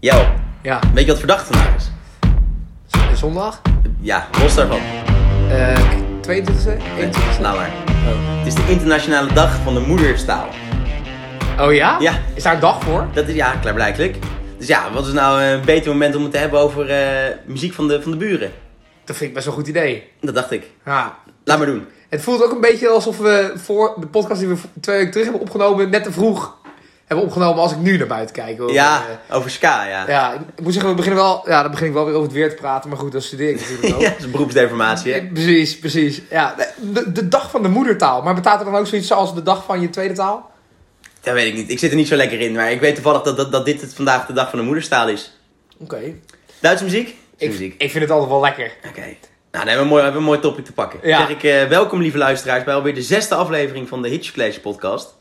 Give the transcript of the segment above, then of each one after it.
Yo, Ja, weet je wat verdacht vandaag is? z- zondag. Ja, los daarvan. Eh 22e? 21e? Nou maar. Het is de internationale dag van de moederstaal. Oh ja? Ja. Is daar een dag voor? Dat is ja, klaarblijkelijk. Dus ja, wat is nou een beter moment om het te hebben over eh, muziek van de, van de buren? Dat vind ik best wel een goed idee. Dat dacht ik. Ja. Laat maar doen. Het voelt ook een beetje alsof we voor de podcast die we twee weken terug hebben opgenomen, net te vroeg hebben opgenomen als ik nu naar buiten kijk. Over, Ja, eh, over ska, ja. ja, ik moet zeggen, we beginnen wel, ja, dan begin ik wel weer over het weer te praten, maar goed, dat studeer ik natuurlijk ook. Ja, dat is een beroepsdeformatie, hè? Eh, Precies, precies. Ja, de, de dag van de moedertaal. Maar bestaat er dan ook zoiets als de dag van je tweede taal? Dat weet ik niet. Ik zit er niet zo lekker in. Maar ik weet toevallig dat, dat, dat dit het vandaag de dag van de moederstaal is. Oké. Duitse muziek? Ik, muziek. ik vind het altijd wel lekker. Oké. Nou, dan hebben we, een mooi, hebben we een mooi topic te pakken. Ja. Zeg ik eh, welkom lieve luisteraars bij alweer de zesde aflevering van de Hitch College podcast.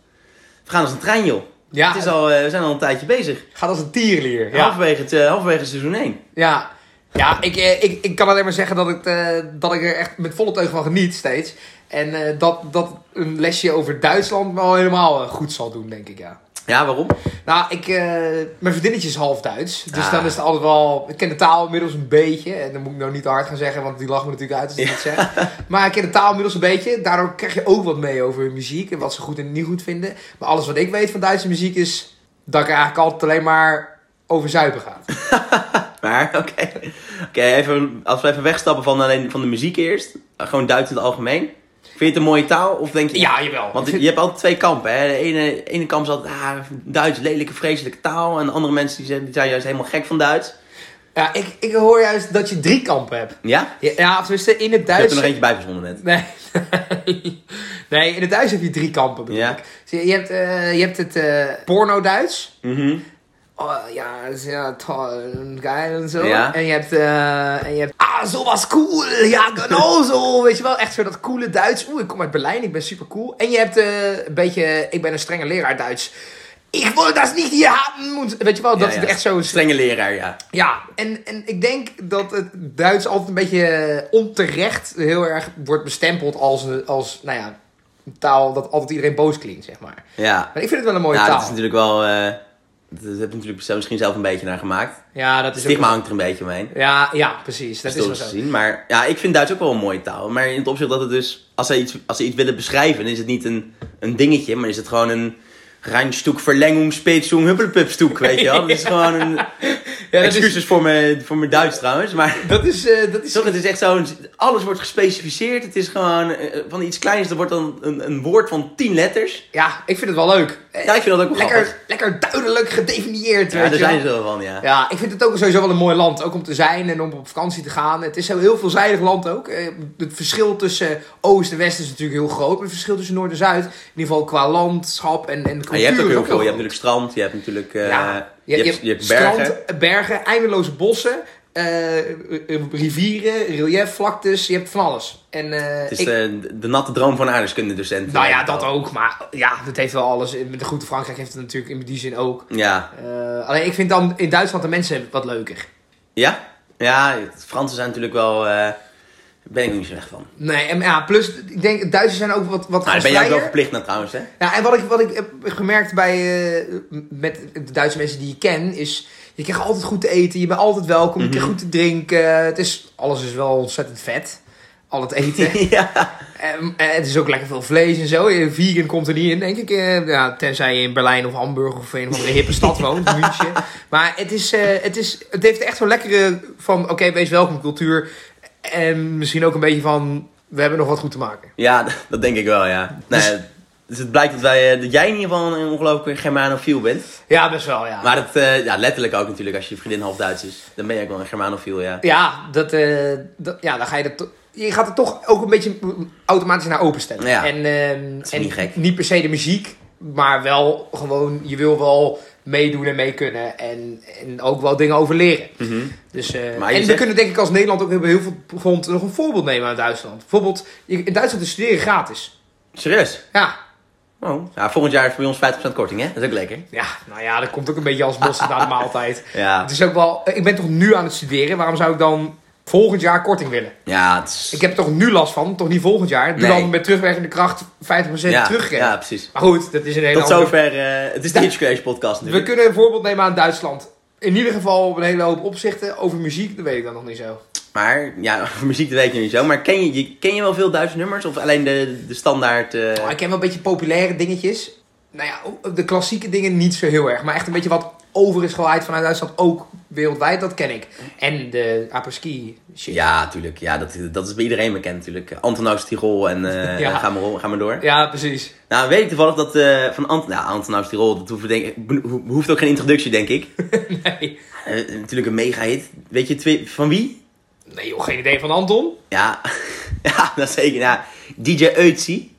We gaan als een trein, joh. Ja, Het is al, eh, we zijn al een tijdje bezig. gaat als een tierlier. Ja. Halverwege, het, halverwege seizoen 1. Ja, ja ik, eh, ik, ik kan alleen maar zeggen dat ik, dat ik er echt met volle teugen van geniet steeds. En dat, dat een lesje over Duitsland wel helemaal goed zal doen, denk ik, ja. Ja, waarom? Nou, ik, eh, mijn vriendinnetje is half Duits. Dus Ah. dan is het altijd wel... Ik ken de taal inmiddels een beetje. En dan moet ik nou niet te hard gaan zeggen, want die lacht me natuurlijk uit als ik het zeg. Maar ik ken de taal inmiddels een beetje. Daardoor krijg je ook wat mee over hun muziek. En wat ze goed en niet goed vinden. Maar alles wat ik weet van Duitse muziek is... Dat ik eigenlijk altijd alleen maar over zuipen gaat. Maar, oké. Oké, even, als we even wegstappen van, alleen, van de muziek eerst. Gewoon Duits in het algemeen. Vind je het een mooie taal? Of denk je... Ja, jawel. Want je hebt altijd twee kampen. Hè? De ene, ene kamp is altijd ah, Duits, lelijke, vreselijke taal. En andere mensen die zijn, die zijn juist helemaal gek van Duits. Ja, ik, ik hoor juist dat je drie kampen hebt. Ja? Ja, ja of tenminste in het Ik heb Duits... er nog eentje bij verzonnen net. Nee. nee, in het Duits heb je drie kampen bedoel Ja. ik. Zie Je je hebt, eh, je hebt het eh, porno-Duits. Mhm. Oh, ja, dat is ja toll geil en zo. Ja. En je hebt, eh, en je hebt, ah, zo was cool, ja, genau zo. Weet je wel, echt zo dat coole Duits. Oeh, ik kom uit Berlijn, ik ben super cool. En je hebt eh, een beetje, ik ben een strenge leraar Duits. Ik wil dat niet hier hebben. moet- Weet je wel, dat Ja, ja. het echt zo. Strenge leraar, ja. Ja, en, en ik denk dat het Duits altijd een beetje onterecht heel erg wordt bestempeld als, als nou ja, een taal dat altijd iedereen boos klinkt, zeg maar. Ja. Maar ik vind het wel een mooie ja, taal. dat is natuurlijk wel... eh dat heb je natuurlijk zelf- misschien zelf een beetje naar gemaakt. Ja, dat Het is stigma ook... hangt er een beetje omheen. Ja, ja, precies. Dat is wel zo. gezien. Maar ja, ik vind Duits ook wel een mooie taal. Maar in het opzicht dat het dus... Als ze iets, als ze iets willen beschrijven, dan is het niet een, een dingetje. Maar is het gewoon een... Rijnstuk, verlenging, speetsung, huppelpupstuk, weet je wel. Dat is gewoon een... Ja, dat is, Excuses voor mijn, voor mijn Duits trouwens, maar... dat is, eh, dat is Toch, het is echt zo, alles wordt gespecificeerd. Het is gewoon eh, van iets kleins, er wordt dan een, een woord van tien letters. Ja, ik vind het wel leuk. Ja, ik vind dat ook wel grappig. lekker, lekker duidelijk gedefinieerd, Ja, daar zijn ze wel van, ja. Ja, ik vind het ook sowieso wel een mooi land. Ook om te zijn en om op vakantie te gaan. Het is zo heel veelzijdig land ook. Eh, Het verschil tussen Oost en West is natuurlijk heel groot. Maar het verschil tussen Noord en Zuid, in ieder geval qua landschap en, en cultuur. Maar je hebt ook heel veel. Je hebt natuurlijk strand, je hebt natuurlijk Ja, je, hebt, je hebt bergen. strand, bergen, eindeloze bossen, eh, eh, rivieren, reliefvlaktes. Je hebt van alles. En, eh, Het is ik- de, de natte droom van een aardrijkskundedocent. nou ja, dat ook. Maar ja, dat heeft wel alles. Met de Grote Frankrijk heeft het natuurlijk in die zin ook. Ja. Eh, alleen ik vind dan in Duitsland de mensen wat leuker. Ja? Ja, Fransen zijn natuurlijk wel... ben ik niet zo echt van. Nee, en ja, plus, ik denk, Duitsers zijn ook wat, wat Nou, ben jij ook wel verplicht naar trouwens, hè? Ja, en wat ik, wat ik heb gemerkt bij, eh, met de Duitse mensen die je ken, is... Je krijgt altijd goed te eten, je bent altijd welkom, je Mhm. krijgt goed te drinken. Het is, alles is wel ontzettend vet, al het eten. ja. en, en het is ook lekker veel vlees en zo. Vegan komt er niet in, denk ik. Eh, ja, tenzij je in Berlijn of Hamburg of een of andere hippe stad woont, München. Maar het, is, eh, het, is, het heeft echt zo'n lekkere van, oké, wees welkom cultuur. En misschien ook een beetje van, we hebben nog wat goed te maken. Ja, dat denk ik wel, ja. Dus- dus het blijkt dat, wij, eh, dat jij in ieder geval een ongelooflijke Germanofiel bent. Ja, best wel, ja. Maar dat, eh, ja, letterlijk ook natuurlijk, als je vriendin half Duits is. Dan ben je ook wel een Germanofiel, ja. Ja, dat, eh, dat, ja, dan ga je to- je gaat er toch ook een beetje automatisch naar openstellen. Ja, en, ehm, en niet per se de muziek, maar wel gewoon, je wil wel meedoen en mee kunnen. En, en ook wel dingen over leren. Mhm. Dus, eh, en we kunnen denk ik als Nederland ook heel veel grond nog een voorbeeld nemen uit Duitsland. Bijvoorbeeld, in Duitsland is studeren gratis. Serieus? Ja, Oh. Ja, volgend jaar is voor ons 50% korting, hè? Dat is ook lekker. ja, nou ja, dat komt ook een beetje als mosterd na de maaltijd. Ja. Het is ook wel, ik ben toch nu aan het studeren, waarom zou ik dan volgend jaar korting willen? Ja, het is... Ik heb er toch nu last van, toch niet volgend jaar. Doe Nee. dan met terugwerkende kracht 50% ja, teruggeven. ja, precies. Maar goed, dat is een hele Tot andere... zover, eh, het is de Hitch podcast We kunnen een voorbeeld nemen aan Duitsland. in ieder geval op een hele hoop opzichten. Over muziek, dat weet ik dan nog niet zo. Maar, ja, over muziek dat weet je niet zo. Maar ken je, je, ken je wel veel Duitse nummers? Of alleen de, de standaard... eh, Oh, ik ken wel een beetje populaire dingetjes. Nou ja, de klassieke dingen niet zo heel erg. Maar echt een beetje wat over is gegooid vanuit Duitsland, ook wereldwijd, dat ken ik. En de apres-ski shit. Ja, tuurlijk. Ja, dat, dat is bij iedereen bekend natuurlijk. Antonaus Tirol en Ja. ga, maar, ga maar door. Ja, precies. Nou, weet ik toevallig dat eh, van Ant nou, Antonaus Tirol, dat hoeft, denk, behoeft ook geen introductie, denk ik. Nee. Eh, natuurlijk een mega hit. Weet je twee, van wie? Nee joh, geen idee van Anton. Ja, ja dat zeker. Ja, DJ Ötzi.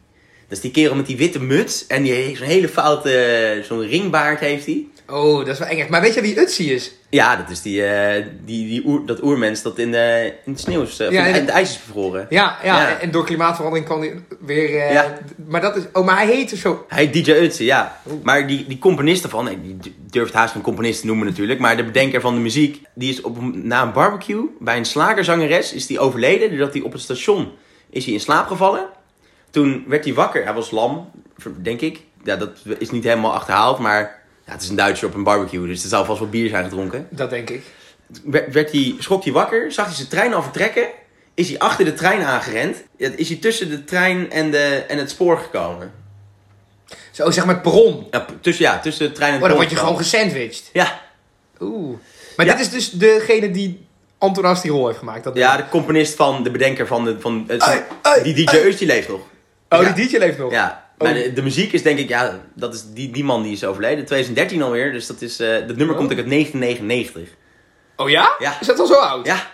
Dat is die kerel met die witte muts en die heeft zo'n hele foute, zo'n ringbaard heeft hij. Oh, dat is wel eng. Maar weet je wie Utsi is? Ja, dat is die, eh, die, die oer, dat oermens dat in de, in de sneeuw is, eh, Ja, in de ijs is bevroren. Ja, ja, Ja. en door klimaatverandering kan hij weer... eh, Ja. Maar dat is... Oh, maar hij heet dus zo... Hij heet DJ Ötzi, ja. Maar die, die componist ervan, nee, die durft haast geen componist te noemen natuurlijk, maar de bedenker van de muziek, die is op, een- na een barbecue bij een slagerzangeres is die overleden, doordat hij op het station is hij in slaap gevallen. Toen werd hij wakker, hij was lam, denk ik. Ja, dat is niet helemaal achterhaald, maar ja, het is een Duitser op een barbecue, dus er zal vast wel bier zijn gedronken. Dat denk ik. werd, werd hij, schrok hij wakker, zag hij zijn trein al vertrekken, is hij achter de trein aangerend, is hij tussen de trein en, de, en het spoor gekomen. Zo, zeg maar het perron. Ja, tussen, ja, tussen de trein en Oh, het dan spoor word je gewoon gesandwiched. Ja, Oeh. Maar Ja. dit is dus degene die Antonas die rol heeft gemaakt. Dat ja, de componist van, de bedenker van, de, van het- die DJ ai. Eus, die leeft nog. Oh, Ja. die DJ leeft nog. Ja, maar Oh. de, de muziek is denk ik, ja, dat is die, die man die is overleden, 2013 alweer, dus dat is, eh dat nummer Oh. komt ook uit 1999. Oh ja? Ja. Is dat al zo oud? Ja,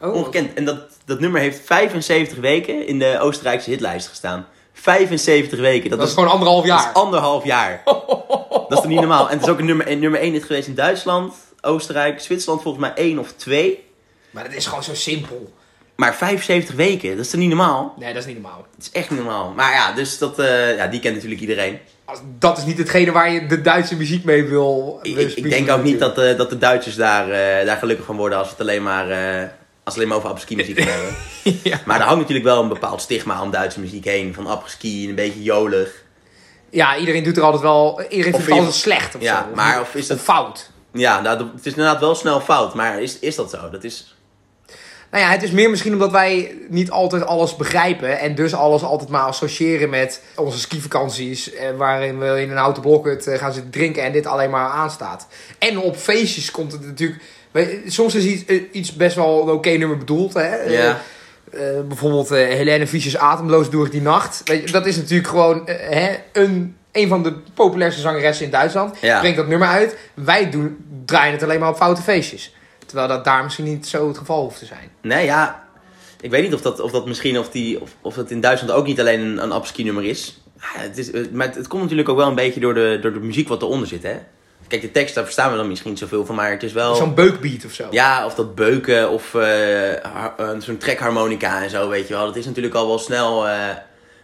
Oh. ongekend. En dat, dat nummer heeft 75 weken in de Oostenrijkse hitlijst gestaan. 75 weken, dat, Dat is is gewoon anderhalf Dat is jaar. anderhalf jaar. Dat is toch niet normaal? En het is ook een nummer, een nummer 1 hit geweest in Duitsland, Oostenrijk, Zwitserland volgens mij 1 of 2. Maar dat is gewoon zo simpel. Maar 75 weken, dat is toch niet normaal? Nee, dat is niet normaal. Het is echt niet normaal. Maar ja, dus dat, eh, ja, die kent natuurlijk iedereen. Dat is niet hetgene waar je de Duitse muziek mee wil. Ik, ik, denk ook niet dat, eh, dat de Duitsers daar, eh, daar gelukkig van worden als we het alleen maar, als alleen maar over apres-ski muziek gaan hebben. ja. Maar er hangt natuurlijk wel een bepaald stigma om Duitse muziek heen. Van apres-ski en een beetje jolig. ja, iedereen doet er altijd wel. Iedereen vindt het altijd slecht of Ja, zo. maar of is dat... Fout. Ja, nou, het is inderdaad wel snel fout. Maar is, is dat zo? Dat is... Nou ja, het is meer misschien omdat wij niet altijd alles begrijpen. En dus alles altijd maar associëren met onze skivakanties. Eh, waarin we in een houten blokhut eh, gaan zitten drinken en dit alleen maar aanstaat. En op feestjes komt het natuurlijk... Soms is iets, eh, iets best wel een oké nummer bedoeld. Hè? Ja. bijvoorbeeld eh Helene Fischer's Atemloos door die nacht. Weet je, dat is natuurlijk gewoon hè, een, een van de populairste zangeressen in Duitsland. Ja. Brengt dat nummer uit. Wij doen, draaien het alleen maar op foute feestjes. Terwijl dat daar misschien niet zo het geval hoeft te zijn. Nee, ja. Ik weet niet of dat, of dat misschien of, die, of, of het in Duitsland ook niet alleen een, een apres-ski nummer is. Ja, het is. eh, Maar het, het komt natuurlijk ook wel een beetje door de, door de muziek wat eronder zit, hè. Kijk, de tekst, daar verstaan we dan misschien niet zoveel van, maar het is wel... Zo'n beukbeat of zo. Ja, of dat beuken of eh, eh, zo'n trekharmonica en zo, weet je wel. Dat is natuurlijk al wel snel...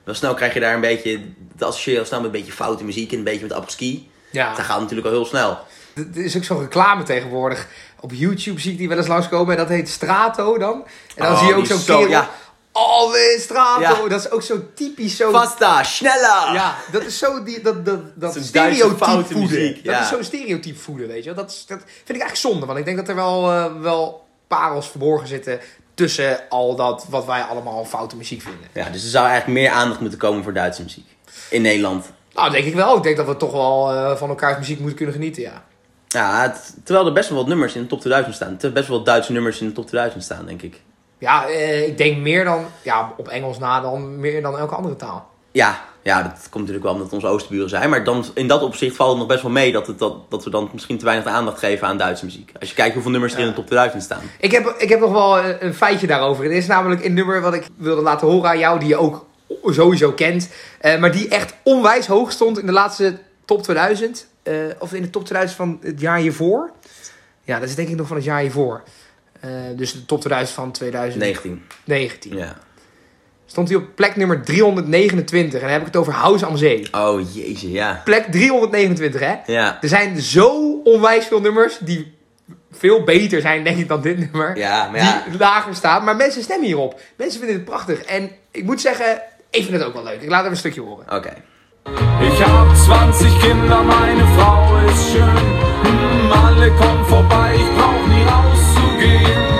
wel snel krijg je daar een beetje... Dat associeer je al snel met een beetje foute muziek en een beetje met apres-ski. Ja. Dat gaat natuurlijk al heel snel. Er is ook zo'n reclame tegenwoordig. Op YouTube zie ik die wel eens langskomen. En dat heet Strato dan. En dan Oh, zie je ook zo'n zo- kerel. ja. Alweer Strato. Ja. Dat is ook zo typisch zo... Vasta, sneller! Ja, dat is zo die, dat, dat, dat stereotype voeden. muziek, Dat is zo'n stereotype voeden, weet je. Dat, is- dat vind ik eigenlijk zonde, want ik denk dat er wel, eh, wel parels verborgen zitten tussen al dat wat wij allemaal foute muziek vinden. Ja, dus er zou eigenlijk meer aandacht moeten komen voor Duitse muziek. In Nederland. Nou, denk ik wel. Ik denk dat we toch wel eh, van elkaars muziek moeten kunnen genieten, ja. Ja, het- terwijl er best wel wat nummers in de top 2000 staan. Er best wel wat Duitse nummers in de top 2000 staan, denk ik. Ja, eh, ik denk meer dan, ja, op Engels na dan meer dan elke andere taal. Ja, ja, dat komt natuurlijk wel omdat het onze oosterburen zijn. Maar dan, in dat opzicht valt het nog best wel mee dat, het, dat, dat we dan misschien te weinig aandacht geven aan Duitse muziek. Als je kijkt hoeveel nummers er in de top 2000 staan. Ik heb, ik heb nog wel een, een feitje daarover. Het is namelijk een nummer wat ik wilde laten horen aan jou, die je ook sowieso kent. eh, maar die echt onwijs hoog stond in de laatste top 2000. eh, of in de top 2000 van het jaar hiervoor. Ja, dat is denk ik nog van het jaar hiervoor. Eh, dus de top 2000 van 2019. 19. Ja. Stond hij op plek nummer 329. En dan heb ik het over House am Zee. Oh, jezus, ja. Plek 329, hè? Ja. Er zijn zo onwijs veel nummers die veel beter zijn, denk ik, dan dit nummer. Ja, maar ja. Die lager staan. Maar mensen stemmen hierop. Mensen vinden het prachtig. En ik moet zeggen, ik vind het ook wel leuk. Ik laat even een stukje horen. Oké. Ich hab 20 Kinder, meine Frau ist schön. Hm, alle kommen vorbei, ich brauch nie rauszugehen.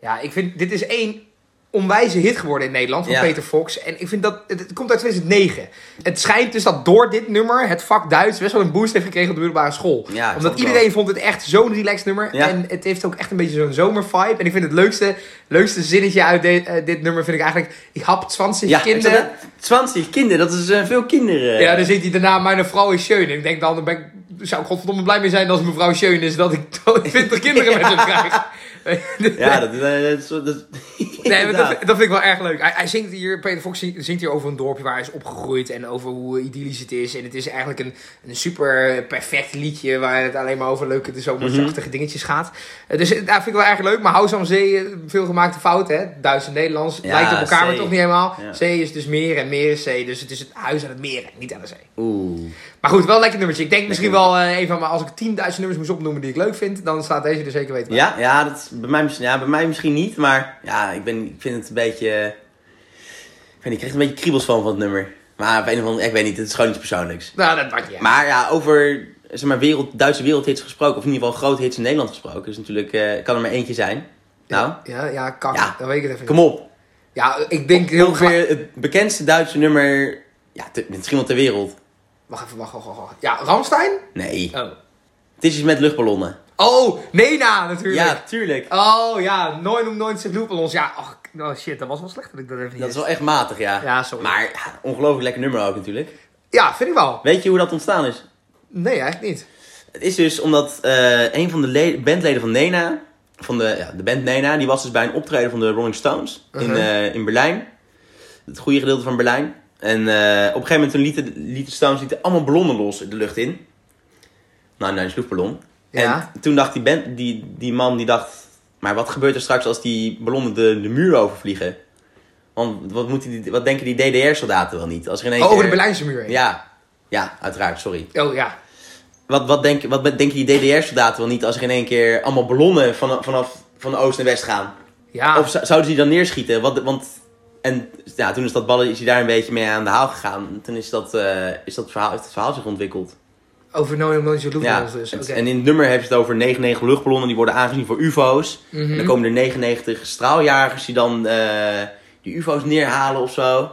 Ja, ich vind dit is één onwijze hit geworden in Nederland van Ja. Peter Fox. En ik vind dat, het, het komt uit 2009. Het schijnt dus dat door dit nummer het vak Duits best wel een boost heeft gekregen op de middelbare school. Ja, dat Omdat iedereen vond het echt zo'n relaxed nummer. Ja. En het heeft ook echt een beetje zo'n zomervibe. En ik vind het leukste, leukste zinnetje uit de- eh, dit nummer vind ik eigenlijk... Ik hab 20 Ja, kinderen. ik zat net- 20 kinderen, dat is eh, veel kinderen. Ja, dan zit hij daarna, mijn vrouw is schön. En ik denk dan, dan ben ik, zou ik godverdomme blij mee zijn als mevrouw schön is dat ik 20 kinderen met hem krijg. Ja, dat is... eh, dat dat Nee, maar dat, vind- dat vind ik wel erg leuk. Hij, hij zingt hier, Peter Fox zingt hier over een dorpje waar hij is opgegroeid en over hoe idyllisch het is. En het is eigenlijk een, een super perfect liedje waar het alleen maar over leuke, de zomerachtige dingetjes gaat. Eh, Dus eh, dat vind ik wel erg leuk. Maar House am Zee, veel gemaakte fouten, hè? Duits en Nederlands. Ja, Lijkt op elkaar, maar toch niet helemaal. Ja. Zee is dus meer en meer is zee. Dus het is het huis aan het meer niet aan de zee. Oeh. Maar goed, wel een lekker nummertje. Ik denk misschien wel een van mijn, als ik 10.000 nummers moest opnoemen die ik leuk vind, dan staat deze er zeker weten bij. Ja, ja, dat bij, mij, misschien- ja, bij mij misschien niet, maar ja, ik, ben, ik vind het een beetje... Ik, niet, ik krijg er een beetje kriebels van van het nummer. Maar op een of andere, ik weet niet, het is gewoon iets persoonlijks. Nou, dat maakt niet uit. Maar ja, over zeg maar, wereld, Duitse wereldhits gesproken, of in ieder geval grote hits in Nederland gesproken, is natuurlijk, eh, kan er maar eentje zijn. Nou, Ja, ja, kan. Ja. Dan weet ik het even kom niet. op. Ja, ik denk heel. Ongeveer het bekendste Duitse nummer, ja, te- misschien wel ter wereld. Wacht even, wacht, wacht, wacht, wacht. Ja, Ramstein? Nee, Oh. het is iets met luchtballonnen. Oh, Nena natuurlijk. Ja, tuurlijk. Oh ja, 99 Loopballons. Ja, ach, oh shit, dat was wel slecht dat ik dat even niet Dat is wel echt matig, ja. Ja, sorry. Maar ja, ongelooflijk lekker nummer ook natuurlijk. Ja, vind ik wel. Weet je hoe dat ontstaan is? Nee, eigenlijk niet. Het is dus omdat eh, een van de le- bandleden van Nena, van de, ja, de band Nena, die was dus bij een optreden van de Rolling Stones in, Mhm. eh, in Berlijn. Het goede gedeelte van Berlijn. En eh, op een gegeven moment toen lieten, lieten de Stones lieten allemaal ballonnen los de lucht in. Nou, naar een sloefballon. Ja. En toen dacht die, band, die, die man, die dacht, maar wat gebeurt er straks als die ballonnen de, de muur overvliegen? Want wat, moeten die, wat denken die DDR-soldaten wel niet? Als er in één Oh, over de Berlijnse muur heen. Ja, ja, uiteraard, sorry. Oh ja. Wat, wat, denk, wat denken die DDR-soldaten wel niet als er in één keer allemaal ballonnen van, vanaf van oost naar west gaan? Ja. Of zou- zouden ze die dan neerschieten? Wat, want, en ja, toen is dat ballen, is hij daar een beetje mee aan de haal gegaan. Toen is dat, eh, is dat verhaal, heeft het verhaal zich ontwikkeld. Over 99 Ja, dus. En in het nummer heeft het over 99 luchtballonnen die worden aangezien voor UFO's. Mhm. En dan komen er 99 straaljagers die dan eh, die UFO's neerhalen of zo.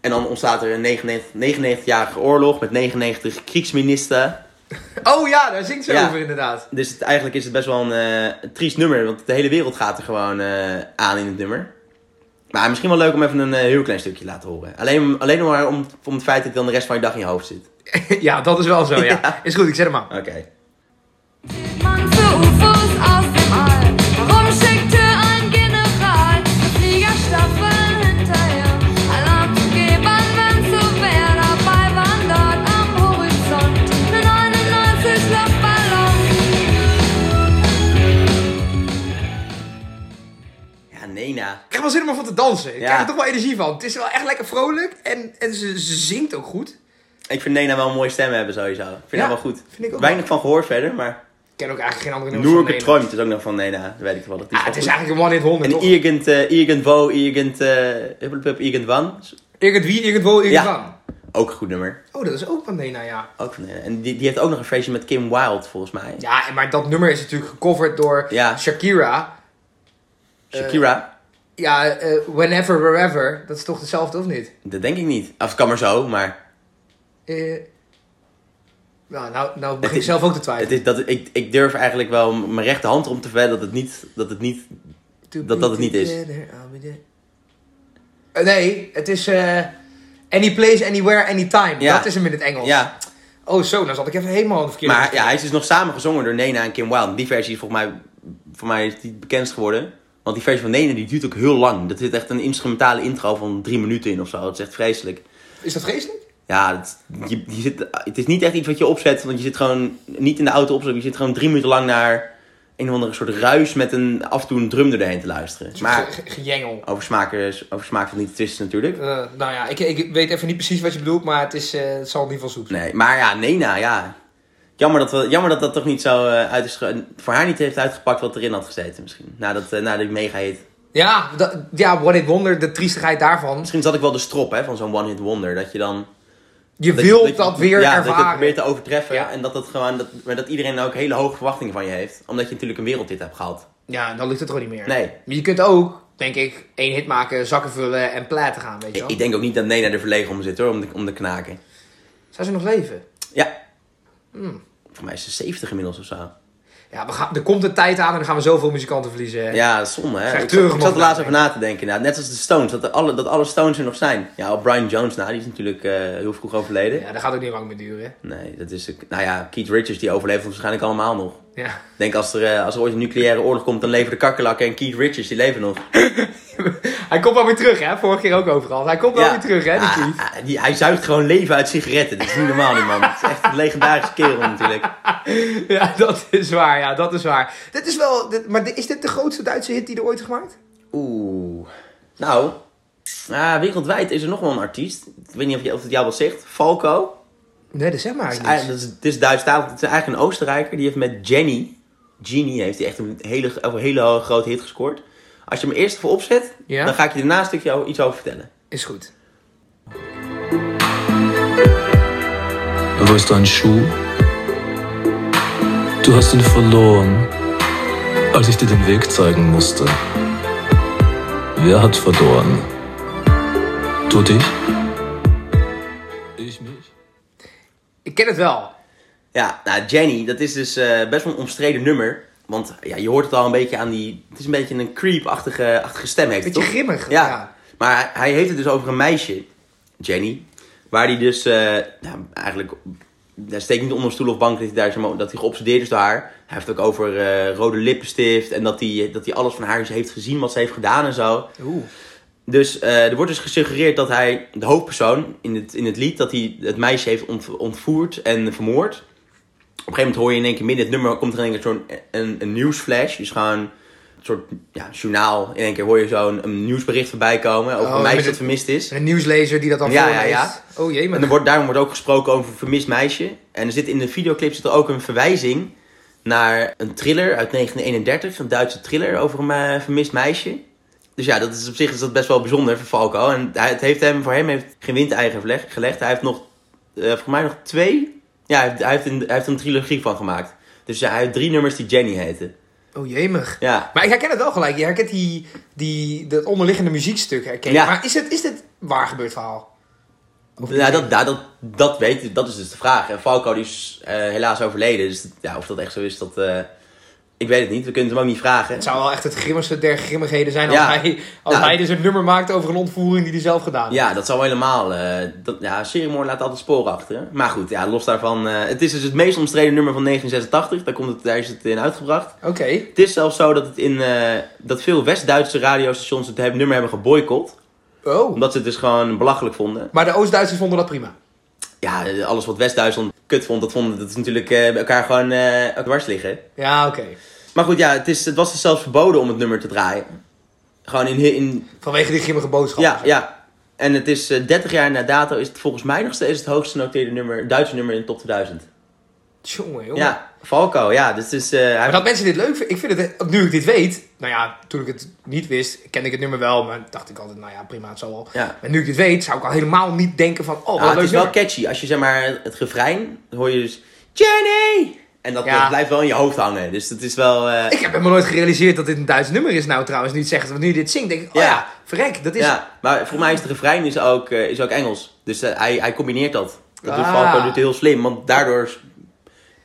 En dan ontstaat er een 99 99-jarige oorlog met 99 kriegsminister. Oh ja, daar zingt ze Ja. over inderdaad. Dus het, eigenlijk is het best wel een, een triest nummer, want de hele wereld gaat er gewoon eh, aan in het nummer. Maar misschien wel leuk om even een heel klein stukje te laten horen. Alleen, alleen maar om, om het feit dat dan de rest van je dag in je hoofd zit. ja, dat is wel zo, ja. Ja. Is goed, ik zet hem aan. Oké. Man für UFOs aus dem All. Warum schickte ein General Fliegerstaffeln hinterher? Alarm zu geben, wenn so wer dabei waren dort am Horizont. Ne 99 Luftballons. Ja, Nena. Ik heb wel zin om ervan te dansen. Ik Ja. krijg er toch wel energie van. Het is wel echt lekker vrolijk en, en ze, ze zingt ook goed. Ik vind Nena wel een mooie stem hebben sowieso. Ik vind Ja, haar wel goed. vind ik ook Weinig van gehoord verder, maar... Ik ken ook eigenlijk geen andere nummers Noerke. Träumt is ook nog van Nena. Dat weet ik wel. Dat is Ah, het is goed. eigenlijk een one-hit wonder, En toch? irgend, eh, irgendwo, irgend, eh, huppelpup, irgendwan. Irgendwie, irgendwo, irgendwann. Ook een goed nummer. Oh, dat is ook van Nena, ja. Ook van Nena. En die, die heeft ook nog een feestje met Kim Wilde, volgens mij. Ja, maar dat nummer is natuurlijk gecoverd door Ja. Shakira. Shakira. Ja, eh, Whenever, Wherever. Dat is toch hetzelfde, of niet? Dat denk ik niet. Of het kan maar zo, maar... Eh nou, nou, nou begin Het ik zelf ook te Het twijfelen. is, dat, ik, ik durf eigenlijk wel mijn rechterhand erom te verwedden dat het niet... Dat het niet dat dat het niet is. Eh, nee, het is eh, Any Place, Anywhere, Anytime. Ja. Dat is hem in het Engels. ja, Oh, zo, dan zat ik even helemaal aan de verkeerde maar ja, hij is dus nog samen gezongen door Nena en Kim Wilde. Die versie is volgens mij... Voor mij is die het bekendst geworden. Want die versie van Nena die duurt ook heel lang. Er zit echt een instrumentale intro van drie minuten in of zo. Dat is echt vreselijk. Is dat vreselijk? Ja, het, je, je zit, het is niet echt iets wat je opzet. Want je zit gewoon niet in de auto opzetten. Je zit gewoon drie minuten lang naar een of andere soort ruis met een, af en toe een drum erheen te luisteren. Maar Ge- ge- Gejengel. over smaak, over smaak van niet te twisten natuurlijk. Eh, nou ja, ik, ik weet even niet precies wat je bedoelt, maar het, is, eh, het zal in ieder geval zoet zijn. Nee, maar ja, Nena, ja. Jammer dat, we, jammer dat dat toch niet zo eh, uit is voor haar niet heeft uitgepakt wat erin had gezeten misschien. Na, dat, na die mega hit. Ja, dat, ja, What It Wonder, de triestigheid daarvan. Misschien zat ik wel de strop hè, van zo'n one hit wonder. Dat je dan... Je dat wilt je- dat, weer ja, dat je het ervaren. probeert te overtreffen. Ja. En dat, dat, gewoon, dat, maar dat iedereen ook hele hoge verwachtingen van je heeft. Omdat je natuurlijk een wereldhit hebt gehad. Ja, dan lukt het gewoon niet meer. Nee. Maar je kunt ook, denk ik, één hit maken, zakken vullen en platen gaan, weet je Ik, wel. ik denk ook niet dat Nena er verlegen om zit hoor, om de, om de knaken. Zou ze nog leven? Ja. Hmm. Voor mij is ze 70 inmiddels of zo. Ja, we gaan, er komt een tijd aan en dan gaan we zoveel muzikanten verliezen. Ja, zonde hè. Ik zat, ik zat er laatst over na te denken. inderdaad. Net als de Stones, dat, alle, dat alle Stones er nog zijn. Ja, op Brian Jones na, die is natuurlijk eh, heel vroeg overleden. Ja, dat gaat ook niet lang meer duren. Nee, dat is... Nou ja, Keith Richards die overleeft ons waarschijnlijk allemaal nog. Ja. Ik denk als er, eh, als er ooit een nucleaire oorlog komt, dan leven de kakkerlakken en Keith Richards, die leven nog. Hij komt wel weer terug, hè? Vorige keer ook overal. Hij komt wel weer terug, hè, die Ah, Keith. ah, die, hij zuigt gewoon leven uit sigaretten. Dat is niet normaal, die man. Het is echt een legendarische kerel natuurlijk. Ja, dat is waar, ja, dat is waar. Dit is wel, dit- maar is dit de grootste Duitse hit die er ooit gemaakt? Oeh. Nou, ah, wereldwijd is er nog wel een artiest. Ik weet niet of, je, of het jou wat zegt. Falco. Nee, dat zeg maar Het is, eigenlijk eigenlijk- dat is, het is Duitsstalig. Het is eigenlijk een Oostenrijker. Die heeft met Jenny, Genie, heeft hij echt een hele, een hele grote hit gescoord. Als je hem eerst even opzet, Ja? dan ga ik je daarna een stukje iets over vertellen. Is goed. Wo ist dein Schuh? Du hast ihn verloren, als ich dir den Weg zeigen musste. Wer hat verloren? Du dich? Ken het wel. Ja, nou Jenny, dat is dus eh, best wel een omstreden nummer. Want ja, je hoort het al een beetje aan die... Het is een beetje een creep-achtige achtige stem heeft het, Beetje toch? grimmig. Ja. Ja. Maar hij- heeft het dus over een meisje, Jenny. Waar hij dus eh, ja, eigenlijk... Daar steekt niet onder stoel of bank dat hij, daar, zo- dat hij geobsedeerd is door haar. Hij heeft het ook over eh, rode lippenstift. En dat hij, dat hij alles van haar heeft gezien wat ze heeft gedaan en zo. Oeh. Dus eh, er wordt dus gesuggereerd dat hij, de hoofdpersoon in het, in het lied, dat hij het meisje heeft ont- ontvoerd en vermoord. Op een gegeven moment hoor je in één keer midden het nummer, komt er in één keer zo'n een, een nieuwsflash. Dus gewoon een soort ja, journaal. In één keer hoor je zo'n een nieuwsbericht voorbij komen over Oh, een meisje dat vermist is. Een nieuwslezer die dat dan Ja, ja, ja. Oh jee, maar... En er wordt, daarom wordt ook gesproken over een vermist meisje. En er zit in de videoclip zit er ook een verwijzing naar een thriller uit 1931. Een Duitse thriller over een eh, vermist meisje. Dus ja, dat is op zich is dat best wel bijzonder voor Falco. En hij, het heeft hem, voor hem heeft geen windeigen gelegd. Hij heeft nog, eh volgens mij nog twee. Ja, hij heeft, hij, heeft een, hij heeft een trilogie van gemaakt. Dus ja, hij heeft drie nummers die Jenny heten. Oh jemig. Ja, Maar ik herken het wel gelijk. Je herkent die, die, dat onderliggende muziekstuk. Herken. Ja. Maar is, het, is dit waar gebeurd verhaal? Of ja niet? dat, dat, dat, dat weet dat is dus de vraag. En Falco die is eh, helaas overleden. Dus ja, of dat echt zo is, dat... eh, ik weet het niet. We kunnen het hem ook niet vragen. Het zou wel echt het grimmigste der grimmigheden zijn Ja. als, hij, als Nou. hij dus een nummer maakt over een ontvoering die hij zelf gedaan heeft. Ja, dat wel helemaal. dat, ja, Seriemoor laat altijd sporen achter. Maar goed, ja, los daarvan. eh, het is dus het meest omstreden nummer van 1986. Daar, komt het, daar is het in uitgebracht. Oké. Het is zelfs zo dat, het in, eh, dat veel West-Duitse radiostations het nummer hebben geboycott. Oh. Omdat ze het dus gewoon belachelijk vonden. Maar de Oost-Duitsers vonden dat prima. Ja, alles wat West-Duitsland kut vond, dat vonden dat is natuurlijk eh, bij elkaar gewoon eh dwars liggen. Ja, oké. Maar goed, ja, het, is, het was dus zelfs verboden om het nummer te draaien. Gewoon in, in, Vanwege die grimmige boodschap. Ja, ja. En het is eh, 30 jaar na dato is het volgens mij nog steeds het hoogst genoteerde nummer, Duitse nummer in de top 2000. Jongen, jongen. Ja, Falco, ja. Dus eh, hij- Maar dat mensen dit leuk vinden, ik vind het, nu ik dit weet, nou ja, toen ik het niet wist, kende ik het nummer wel, maar dacht ik altijd, nou ja, prima, het zal wel. ja. Maar nu ik dit weet, zou ik al helemaal niet denken van, oh, het leuk is wel catchy. Als je zeg maar het refrein, dan hoor je dus Jenny! En dat, Ja. dat blijft wel in je hoofd hangen. Dus dat is wel... eh, Ik heb helemaal nooit gerealiseerd dat dit een Duits nummer is nou trouwens. Nu het zegt, want nu je dit zingt, denk ik, oh ja, Ja. verrek, dat is... ja, maar voor mij is het refrein is ook, eh, is ook Engels. Dus eh, hij, hij combineert dat. Dat doet Ah. Falco doet heel slim. Want daardoor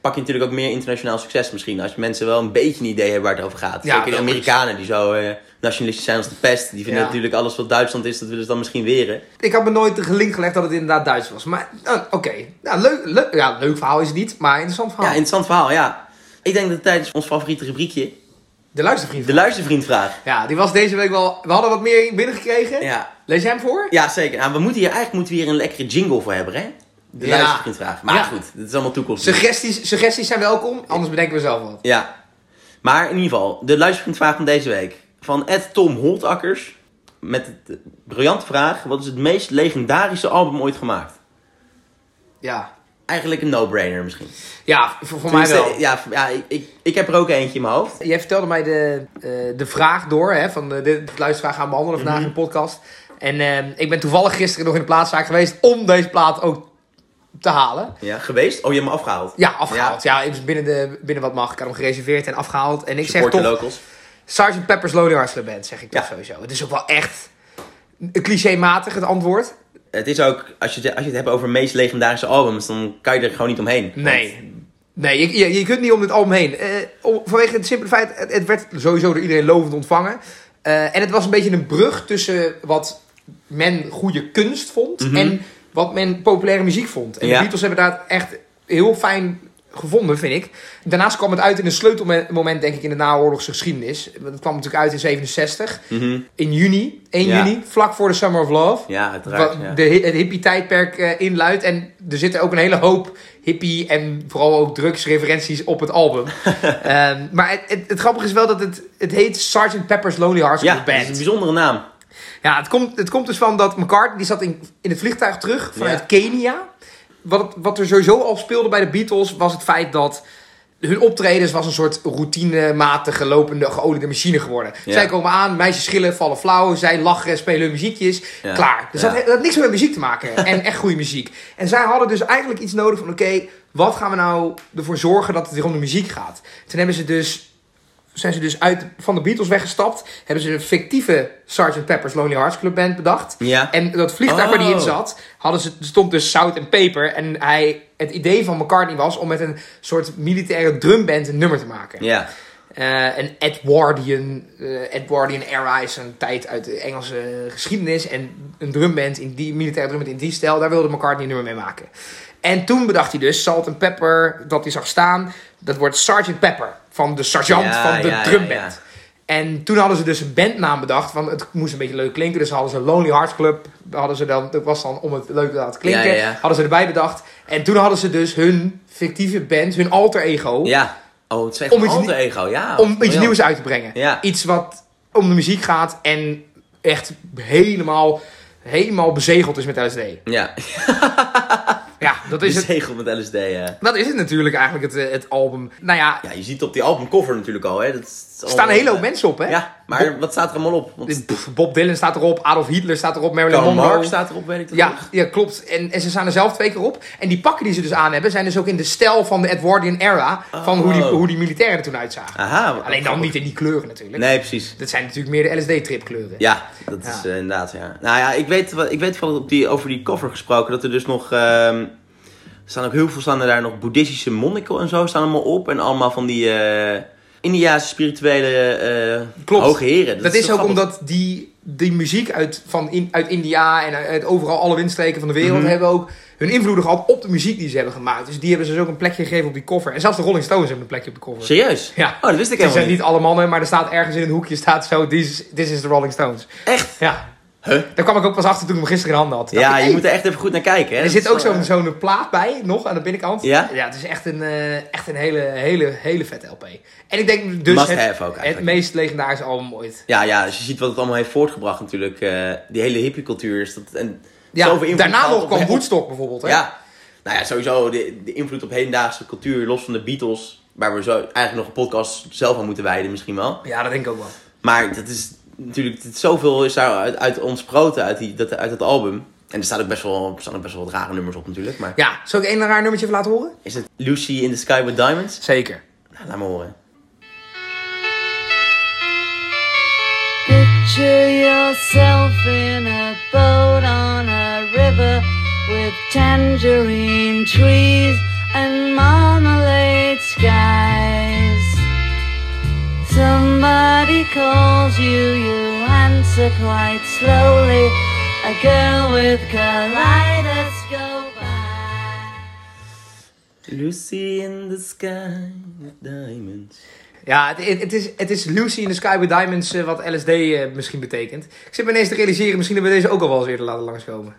pak je natuurlijk ook meer internationaal succes misschien. Als mensen wel een beetje een idee hebben waar het over gaat. Ja, Zeker de. Amerikanen die zo eh, nationalistisch zijn als de pest. Die vinden Ja. natuurlijk alles wat Duitsland is, dat willen ze dan misschien weren. Ik had me nooit gelinkt gelegd dat het inderdaad Duits was. Maar, nou, oké. Nou, leuk, leuk, ja, leuk verhaal is het niet, maar interessant Ja, verhaal. interessant verhaal, ja. Ik denk dat tijdens ons favoriete rubriekje, De luistervriend. de luistervriendvraag. Ja, die was deze week wel... We hadden wat meer binnengekregen. Ja, Lees jij hem voor? ja zeker. Nou, we moeten hier eigenlijk moeten we hier een lekkere jingle voor hebben, hè? De Ja. Maar Ja. goed, dit is allemaal toekomst. Suggesties, suggesties zijn welkom, anders bedenken we zelf wat. Ja. Maar in ieder geval, de luistervriendvraag van deze week. Van Ed Tom Holtakkers. Met de briljante vraag. Wat is het meest legendarische album ooit gemaakt? Ja. Eigenlijk een no-brainer misschien. Ja, voor, voor mij wel. Ja, ja ik, ik, heb er ook eentje in mijn hoofd. Jij vertelde mij de, eh, de vraag door, hè, van de, de, de luistervraag gaan behandelen vandaag Mhm. in de podcast. En eh, ik ben toevallig gisteren nog in de plaatszaak geweest om deze plaat ook te halen. Ja, geweest? Oh, je hebt hem afgehaald. Ja, afgehaald. Ja, even binnen, de, binnen wat mag. Ik had hem gereserveerd en afgehaald. En ik zeg toch, locals. Sgt. Pepper's Lonely Hearts Club Band, zeg ik toch Ja. sowieso. Het is ook wel echt clichématig, het antwoord. Het is ook, als je, het- als je het hebt over meest legendarische albums, dan kan je er gewoon niet omheen. Want- Nee. Nee, je, je, kunt niet om dit album heen. Eh, vanwege het simpele feit, het, het werd sowieso door iedereen lovend ontvangen. Eh, en het was een beetje een brug tussen wat men goede kunst vond Mhm. en wat men populaire muziek vond. En Ja. de Beatles hebben daar echt heel fijn gevonden, vind ik. Daarnaast kwam het uit in een sleutelmoment, denk ik, in de naoorlogse geschiedenis. Het kwam natuurlijk uit in 67, Mhm. in juni, 1 Ja. juni, vlak voor de Summer of Love. Ja, uiteraard. Wat ja. de, het hippie-tijdperk eh, inluidt. En er zitten ook een hele hoop hippie en vooral ook drugsreferenties op het album. Ehm, maar het, het, het grappige is wel dat het, het heet Sgt. Pepper's Lonely Hearts Ja, Club dat is Band. een bijzondere naam. Ja, het komt, het komt dus van dat McCartney die zat in, in het vliegtuig terug vanuit. Kenia. Wat, wat er sowieso al speelde bij de Beatles was het feit dat hun optredens was een soort routinematige, lopende, geoliede machine geworden. Ja. Zij komen aan, meisjes schillen, vallen flauw, zij lachen, spelen hun muziekjes. Ja. Klaar. Dus Ja. dat, dat had niks meer met muziek te maken. en echt goede muziek. En zij hadden dus eigenlijk iets nodig van, oké, wat gaan we nou ervoor zorgen dat het weer om de muziek gaat? Toen hebben ze dus zijn ze dus uit van de Beatles weggestapt. Hebben ze een fictieve Sgt. Pepper's Lonely Hearts Club Band bedacht. Ja. En dat vliegtuig waar die in Oh. zat, hadden ze, stond dus zout en peper. En hij, het idee van McCartney was om met een soort militaire drumband een nummer te maken. Ja. Eh, een Edwardian, eh, Edwardian era is een tijd uit de Engelse geschiedenis. En een drumband, in die, militaire drumband in die stijl, daar wilde McCartney een nummer mee maken. En toen bedacht hij dus, Salt and Pepper, dat hij zag staan, dat wordt Sgt. Pepper. Van de sergeant Ja, van de ja, drumband. ja. En toen hadden ze dus een bandnaam bedacht, want het moest een beetje leuk klinken. Dus hadden ze Lonely Hearts Club, hadden ze dan, dat was dan om het leuk te laten klinken, hadden ze erbij bedacht. En toen hadden ze dus hun fictieve band, hun alter ego, Ja. Oh, het is echt Om iets alter ego. Ja. om iets nieuws uit te brengen. Ja. Iets wat om de muziek gaat en echt helemaal, helemaal bezegeld is met LSD. Ja. Ja, dat is het. Bezegeld met LSD, ja. Dat is het natuurlijk eigenlijk, het, eh, het album. Nou ja, Ja, je ziet op die albumcover natuurlijk al, hè. Dat er staan een hele hoop eh, mensen op, hè? Ja, maar wat staat er allemaal op? Want Bob Dylan staat erop, Adolf Hitler staat erop, Marilyn Karl Monroe. Marx staat erop, weet ik dat Ja, nog. ja, klopt. En, en ze staan er zelf twee keer op. En die pakken die ze dus aan hebben, zijn dus ook in de stijl van de Edwardian era. Van hoe die, Oh. hoe die militairen er toen uitzagen. Aha. Alleen dan niet in die kleuren natuurlijk. Nee, precies. Dat zijn natuurlijk meer de LSD-tripkleuren. Ja, dat Ja. is eh, inderdaad, ja. Nou ja, ik weet, ik weet van op die, over die cover gesproken dat er dus nog... er staan ook heel veel, staan er daar nog boeddhistische monniken en zo staan allemaal op. En allemaal van die eh Indiaanse spirituele Klopt. hoge heren. Dat, is ook grappig. omdat die, die muziek uit, van in, uit India en uit overal alle windstreken van de wereld Mhm. hebben ook hun invloeden gehad op de muziek die ze hebben gemaakt. Dus die hebben ze dus ook een plekje gegeven op die cover. En zelfs de Rolling Stones hebben een plekje op de cover. Serieus? Ja. Oh, dat wist ik Het helemaal zijn niet. niet alle mannen, maar er staat ergens in een hoekje staat zo, this, is- this is the Rolling Stones. Echt? Ja. Huh? Daar kwam ik ook pas achter toen ik hem gisteren in handen had. Ja, ik, je moet er echt even goed naar kijken. Hè? Er Dat zit ook zo'n eh, zo'n plaat bij, nog aan de binnenkant. Ja? Ja, het is echt een, eh, echt een hele, hele, hele vette LP. En ik denk dus Must het, ook het meest legendarische album ooit. Ja, ja, als je ziet wat het allemaal heeft voortgebracht natuurlijk. eh, die hele hippiecultuur is dat... En Ja, daarna nog kwam Woodstock bijvoorbeeld. Hè? Ja, nou ja, sowieso de, de invloed op hedendaagse cultuur, los van de Beatles, waar we zo eigenlijk nog een podcast zelf aan moeten wijden misschien wel. ja, dat denk ik ook wel. Maar dat is natuurlijk, het- zoveel is daar uit, uit ontsproten uit, die, dat, uit dat album. En er staan ook best wel, er staan ook best wel wat rare nummers op natuurlijk. Maar Ja, zal ik één raar nummertje even laten horen? is het Lucy in the Sky with Diamonds? Zeker. Nou, laat maar horen. Picture yourself in a boat on a river with tangerine trees and marmalade skies. Somebody calls you, slowly. A girl with kaleidoscope. Lucy in the Sky with Diamonds. Ja, het, het, is, het is Lucy in the Sky with Diamonds eh, wat LSD eh, misschien betekent. Ik zit me ineens te realiseren, misschien hebben we deze ook al wel eens eerder laten langskomen.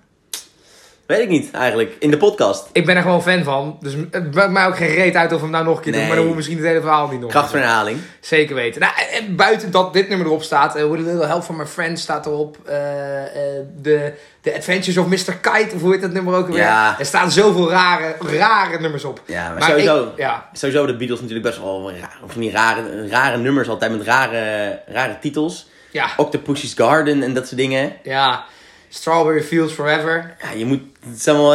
Weet ik niet eigenlijk, in de podcast. Ik ben er gewoon fan van, dus het maakt mij ook geen reet uit of we hem nou nog een keer doen. Maar dan moeten we misschien het hele verhaal niet nog. Kracht van herhaling. Zeker weten. Nou, en- en buiten dat dit nummer erop staat, uh, With a Little Help from My Friends staat erop. eh, eh, de The Adventures of Mr. Kite, of hoe heet dat nummer ook weer? Ja. Er staan zoveel rare, rare nummers op. Ja, maar, Maar sowieso. ik- ja. Sowieso de Beatles natuurlijk best wel raar, of van die rare, rare nummers altijd met rare, rare titels. Ja, Octopus's Garden en dat soort dingen. ja. Strawberry Fields Forever. Ja, je moet, het zijn wel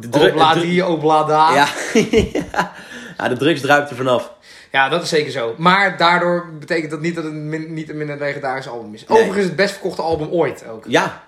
de druk. Die, obla da. ja. ja, de drugs druipt er vanaf. Ja, dat is zeker zo. Maar daardoor betekent dat niet dat het min- niet een minder legendarisch album is. Nee. Overigens het best verkochte album ooit ook. Ja,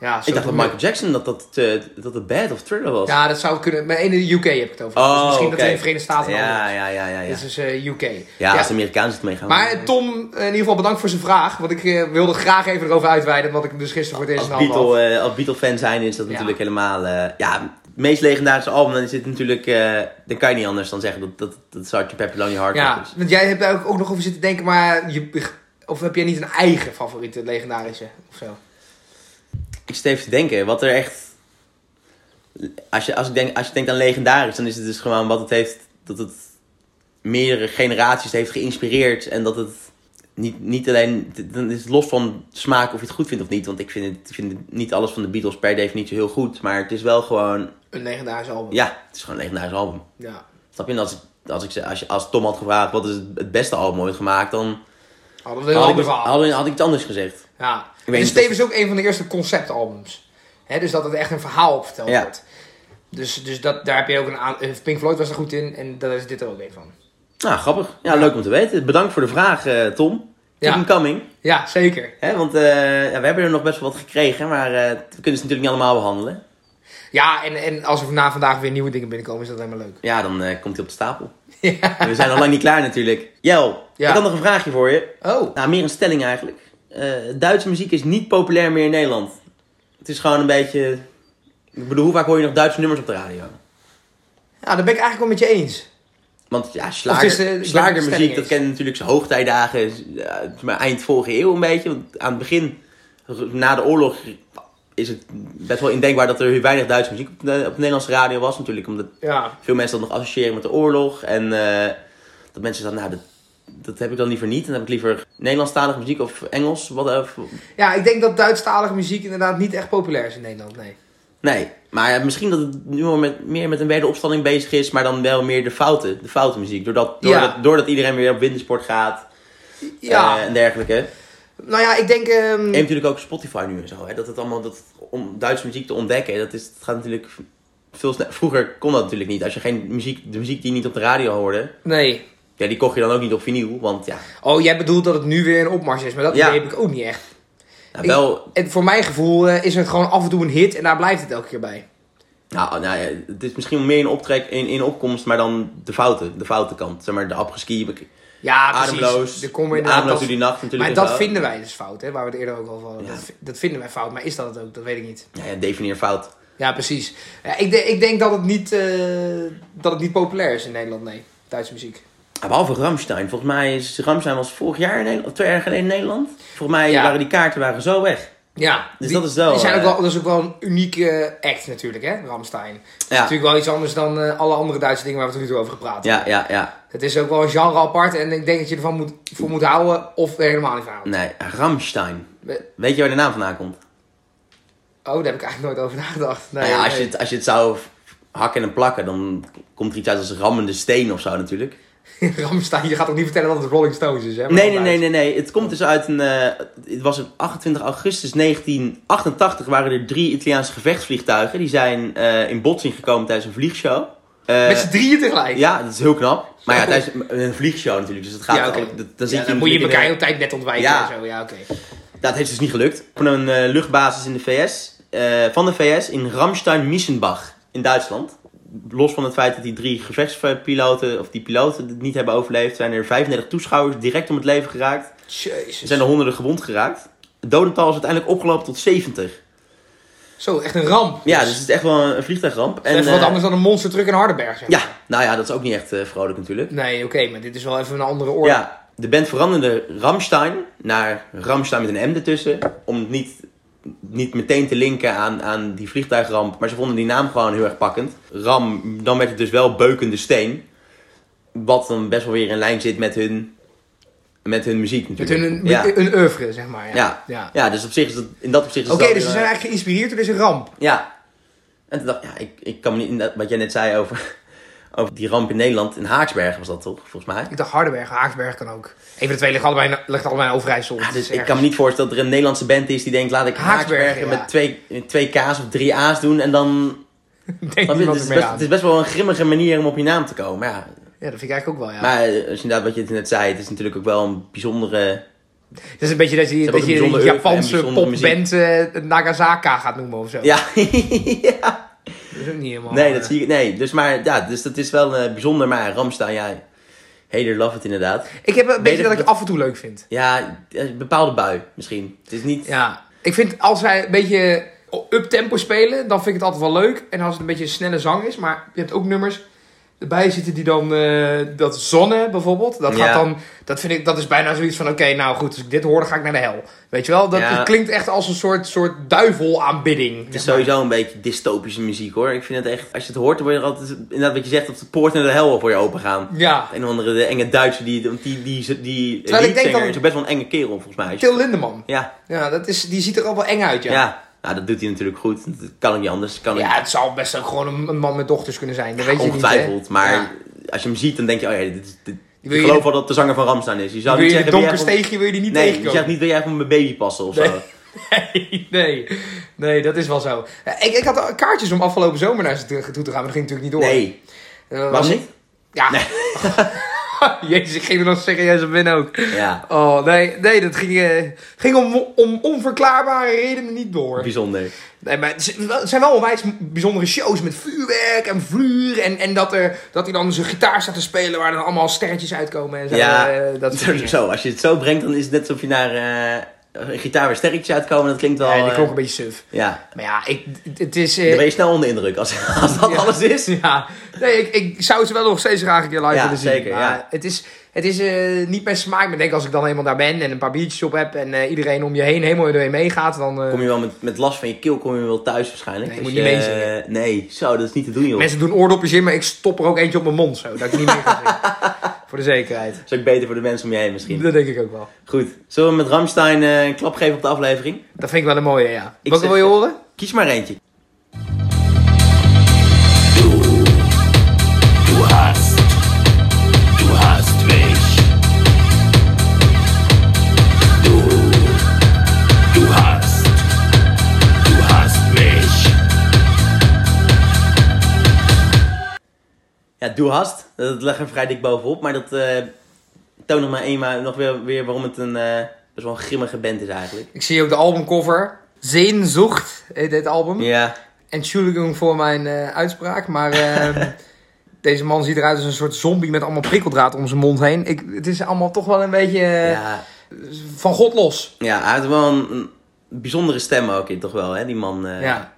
Ja, zo ik dacht dat Michael Jackson dat dat, eh, dat het Bad of Thriller was. Ja, dat zou kunnen. Maar in de UK heb ik het over. Oh, dus misschien dat het in de Verenigde Staten ja, ja, ja, ja, ja. Dit is eh, UK. Ja, als de Amerikanen het meegaan. Maar Tom, eh, in ieder geval bedankt voor zijn vraag. Want ik wilde graag even erover uitweiden. Wat ik dus gisteren voor het eerst. Beatle, eh, als Beatle-fan zijn is dat natuurlijk helemaal... ja, het meest legendarische album, dan is natuurlijk... dan kan je niet anders dan zeggen dat dat, dat Sgt. Pepper Lonely Hearts Ja, is. want jij hebt daar ook, ook nog over zitten denken. Maar je, of heb jij niet een eigen favoriete legendarische? Of zo? Ik zit even te denken, wat er echt... Als je, als, ik denk, als je denkt aan legendarisch, dan is het dus gewoon wat het heeft... Dat het meerdere generaties heeft geïnspireerd. En dat het niet, niet alleen... Dan is het los van smaak of je het goed vindt of niet. Want ik vind, het, ik vind niet alles van de Beatles per definitie heel goed. Maar het is wel gewoon... Een legendarisch album. Ja, het is gewoon een legendarisch album. Ja. Snap je? En als, ik, als, ik, als, je, als Tom had gevraagd wat is het beste album ooit gemaakt, dan Hadden we had ik, verhaal. had, ik- had ik iets anders gezegd. Ja. weet Het is tevens ook een van de eerste conceptalbums. Hè, dus dat het echt een verhaal op verteld Ja. wordt. Dus, dus dat, daar heb je ook een aan... eh, Pink Floyd was er goed in en daar is dit er ook een van. Nou, grappig. Ja, leuk om te weten. Bedankt voor de vraag, eh, Tom. Keep Ja. coming. Ja, zeker. Hè? Want ja, we hebben er nog best wel wat gekregen, maar we kunnen ze natuurlijk niet allemaal behandelen. Ja, en, en als er na vandaag weer nieuwe dingen binnenkomen, is dat helemaal leuk. Ja, dan komt hij op de stapel. We zijn nog lang niet klaar natuurlijk. Jel, Ja. ik had nog een vraagje voor je. Oh, Nou, meer een stelling eigenlijk. Eh, Duitse muziek is niet populair meer in Nederland. Het is gewoon een beetje... Ik bedoel, hoe vaak hoor je nog Duitse nummers op de radio? ja, daar ben ik eigenlijk wel met je eens. Want ja, slager, is, eh, slagermuziek, dat kennen natuurlijk zijn hoogtijdagen, maar eind vorige eeuw een beetje. Want aan het begin, na de oorlog, is het best wel indenkbaar dat er weinig Duitse muziek op de, op de Nederlandse radio was. Natuurlijk, omdat Ja, veel mensen dat nog associëren met de oorlog. En eh, dat mensen zeggen, nou, dat, dat heb ik dan liever niet. Dan heb ik liever Nederlandstalige muziek of Engels. Wat, eh, ja ik denk dat Duitsstalige muziek inderdaad niet echt populair is in Nederland, nee. nee, maar ja, misschien dat het nu al met, meer met een wederopstanding bezig is, maar dan wel meer de fouten, de foute muziek. Doordat, Ja. doordat, iedereen weer op wintersport gaat Ja, eh, en dergelijke. nou ja, ik denk... ehm, En natuurlijk ook Spotify nu en zo. Hè? Dat het allemaal, dat, om Duitse muziek te ontdekken, dat is, gaat natuurlijk veel sneller. Vroeger kon dat natuurlijk niet. Als je geen muziek, de muziek die je niet op de radio hoorde, nee. Ja, die kocht je dan ook niet op vinyl. Want ja, Oh, jij bedoelt dat het nu weer een opmars is, maar dat Ja. idee heb ik ook niet echt. nou, Ik- wel, En voor mijn gevoel eh, is het gewoon af en toe een hit en daar blijft het elke keer bij. nou, nou ja, het is misschien meer een optrek in, in opkomst, maar dan de fouten, de foute kant. Zeg maar, de apres-ski, Ja, precies. ademloos, komen inderdaad ademloos die nacht natuurlijk. Maar dat vinden wij dus fout, hè, waar we het eerder ook al van. Ja. Dat vinden wij fout, maar is dat het ook? Dat weet ik niet. Ja, ja, definieer fout. Ja, precies. Ja, ik, de- ik denk dat het, niet, eh, dat het niet populair is in Nederland, nee. Duitse muziek. Ja, behalve Ramstein. Volgens mij is Ramstein was vorig jaar in Nederland, of twee jaar geleden in Nederland. Volgens mij Ja. waren die kaarten waren zo weg. Ja, Dus die, dat is wel, Die zijn ook eh, wel, dat is ook wel een unieke act natuurlijk, hè, Ramstein. Het is Ja, natuurlijk wel iets anders dan eh, alle andere Duitse dingen waar we tot nu toe over gepraat hebben. ja, ja, ja. Het is ook wel een genre apart en ik denk dat je ervan moet, voor moet houden of er helemaal niet van houden. Nee, Ramstein. We- Weet je waar de naam vandaan komt? Oh, daar heb ik eigenlijk nooit over nagedacht. Nee, nou ja, als, je het, als je het zou hakken en plakken, dan komt er iets uit als rammende steen of zo natuurlijk. Ramstein, je gaat ook niet vertellen dat het Rolling Stones is, hè? Nee, nee, nee, nee, nee. Het komt dus uit een... eh, het was op 28 augustus 1988 waren er drie Italiaanse gevechtsvliegtuigen. Die zijn eh, in botsing gekomen tijdens een vliegshow. Eh, Met z'n drieën tegelijk. ja, dat is heel knap. Maar ja, tijdens een vliegshow natuurlijk. Dus het gaat Ja, al- dat- dan zit Ja, je dan moet je elkaar hele tijd net ontwijken Ja. en zo. Ja, oké. Dat heeft dus niet gelukt. Van een luchtbasis in de VS. van de VS in Ramstein-Missenbach in Duitsland. Los van het feit dat die drie gevechtspiloten, of die piloten het niet hebben overleefd, zijn er 35 toeschouwers direct om het leven geraakt. Er zijn er honderden gewond geraakt. Het dodental is uiteindelijk opgelopen tot 70. Zo, echt een ramp. Ja, dus het is echt wel een, vliegtuigramp. En, even wat eh, anders dan een monstertruck in Hardenberg, zeg maar. Ja, nou ja, dat is ook niet echt eh, vrolijk natuurlijk. Nee, oké, maar dit is wel even een andere orde. Ja, de band veranderde Ramstein naar Ramstein met een M ertussen. Om niet, niet meteen te linken aan, aan die vliegtuigramp. Maar ze vonden die naam gewoon heel erg pakkend. Ram, dan werd het dus wel beukende steen. Wat dan best wel weer in lijn zit met hun, met hun muziek Met natuurlijk. hun, ja. met een oeuvre, zeg maar. Ja. Ja. ja. ja, dus op zich is het, in dat opzicht is Oké, dus ze zijn eh, eigenlijk geïnspireerd door deze ramp. Ja. En toen dacht ik, ja, ik, ik kan me niet, wat jij net zei over, over die ramp in Nederland. In Haaksbergen was dat toch, volgens mij. Ik dacht Hardenberg, Haaksberg kan ook. Een van de twee ligt allebei, ligt allebei in Overijssel. Ja, dus ik kan me niet voorstellen dat er een Nederlandse band is die denkt, laat ik Haaksbergen, Haaksbergen ja. met twee, twee K's of drie A's doen en dan... Denk Het, is best, het is best wel een grimmige manier om op je naam te komen. Ja, Ja, dat vind ik eigenlijk ook wel, ja. Maar eh, als je inderdaad wat je net zei, het is natuurlijk ook wel een bijzondere... het is een beetje dat je, dat je Japanse popband eh, Nagasaka gaat noemen of zo. Ja, ja. Dat is ook niet helemaal... Nee, eh, dat zie ik. Nee, dus maar ja, dus dat is wel eh, bijzonder. Maar Ramstein, ja, Hater love it inderdaad. Ik heb een beetje dat ik af en toe leuk vind. Ja, een bepaalde bui misschien. Het is niet. Ja, ik vind als zij een beetje up-tempo spelen, dan vind ik het altijd wel leuk. En als het een beetje een snelle zang is, maar je hebt ook nummers erbij zitten die dan, eh, dat zonne bijvoorbeeld, dat gaat Ja. dan, dat vind ik, dat is bijna zoiets van, oké, nou goed, als ik dit hoor, dan ga ik naar de hel. Weet je wel, dat Ja. klinkt echt als een soort, soort duivelaanbidding. Het is sowieso een beetje dystopische muziek hoor. Ik vind het echt, als je het hoort, dan word je er altijd, inderdaad wat je zegt, dat de poort naar de hel voor je open gaan. Ja, Een of andere de enge Duitser, die, die, die, die, Terwijl ik denk dan- is ook best wel een enge kerel volgens mij. Till Lindemann. Ja, Ja, dat is, die ziet er al wel eng uit, ja. ja. Nou, dat doet hij natuurlijk goed. Dat kan ook niet anders. Kan Ja, het zou best ook gewoon een, man met dochters kunnen zijn. Dat weet je niet, hè? ongetwijfeld. maar Ja. als je hem ziet, dan denk je, oh ja, dit, dit, ik je- geloof wel dat de zanger van Ramstein is. Je zou Wil niet je zeggen, donker steegje wil je die niet Nee, je tegenkomen? zegt niet, wil jij van mijn baby passen of zo. Nee, nee, nee, dat is wel zo. Ja, Ik, ik had kaartjes om afgelopen zomer naar ze toe te gaan, maar dat ging natuurlijk niet door. Nee, Eh, was- niet? Ja. Jezus, ik ging er nog serieus op in ook. Ja, Oh, nee, nee dat ging, eh, ging om, om onverklaarbare redenen niet door. bijzonder. Nee, maar het zijn wel onwijs bijzondere shows met vuurwerk en vuur. En, en dat, er, dat hij dan zijn gitaar staat te spelen waar dan allemaal sterretjes uitkomen en zo. Ja, eh, dat dingen. Zo, als je het zo brengt, dan is het net alsof je naar eh, een gitaar weer sterretjes uitkomen. Dat klinkt wel... Ja, die eh, klonk een beetje suf. ja, Maar ja, ik, het is... eh, dan ben je snel onder de indruk als, als dat Ja. alles is. Ja, nee, ik, ik zou ze wel nog steeds graag een keer live Ja, willen zien. zeker, maar ja. Het is, het is eh, niet mijn smaak. Maar ik denk als ik dan eenmaal daar ben en een paar biertjes op heb en eh, iedereen om je heen helemaal ermee meegaat, dan... eh, Kom je wel met, met last van je keel, kom je wel thuis waarschijnlijk. Nee, je Als moet niet je- meezingen. Nee, zo, dat is niet te doen joh. Mensen doen oordopjes in, maar ik stop er ook eentje op mijn mond zo. Dat ik niet meer kan. Voor de zekerheid. Dat is ook beter voor de mensen om je heen misschien. Dat denk ik ook wel. Goed, zullen we met Ramstein eh, een klap geven op de aflevering? Dat vind ik wel een mooie, ja. Ik Welke wil je horen? Kies maar eentje. Ja, Doe Hast. Dat leg er vrij dik bovenop. Maar dat eh toont nog maar eenmaal nog weer, weer waarom het een eh, best wel een grimmige band is eigenlijk. Ik zie ook de albumcover. Sehnsucht heet dit album. Ja, Entschuldigung voor mijn eh, uitspraak, maar ehm, deze man ziet eruit als een soort zombie met allemaal prikkeldraad om zijn mond heen. Ik, het is allemaal toch wel een beetje ja, van God los. ja, hij heeft wel een, een bijzondere stem ook in, toch wel, hè, die man. Ja.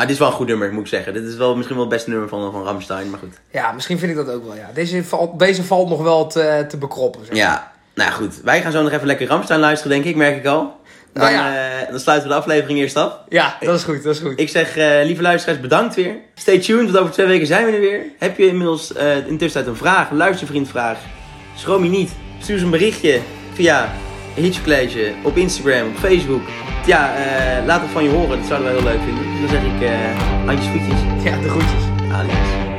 Maar dit is wel een goed nummer, moet ik zeggen. Dit is wel misschien wel het beste nummer van, van Ramstein, maar goed. ja, misschien vind ik dat ook wel. Ja. Deze, valt, deze valt nog wel te, te bekroppen. zeg. Ja, nou goed. Wij gaan zo nog even lekker Ramstein luisteren, denk ik, merk ik al. Dan, Nou ja. eh, dan sluiten we de aflevering eerst af. ja, dat is goed, dat is goed. Ik zeg, eh, lieve luisteraars, bedankt weer. Stay tuned, want over twee weken zijn we er weer. Heb je inmiddels eh in tussentijd een vraag, een luistervriendvraag? Schroom je niet. Stuur eens een berichtje via Hitch College op Instagram, op Facebook. Ja, eh, laat het van je horen, dat zouden wij heel leuk vinden. Dan zeg ik, eh handjes voetjes. Ja, de groetjes. Alias.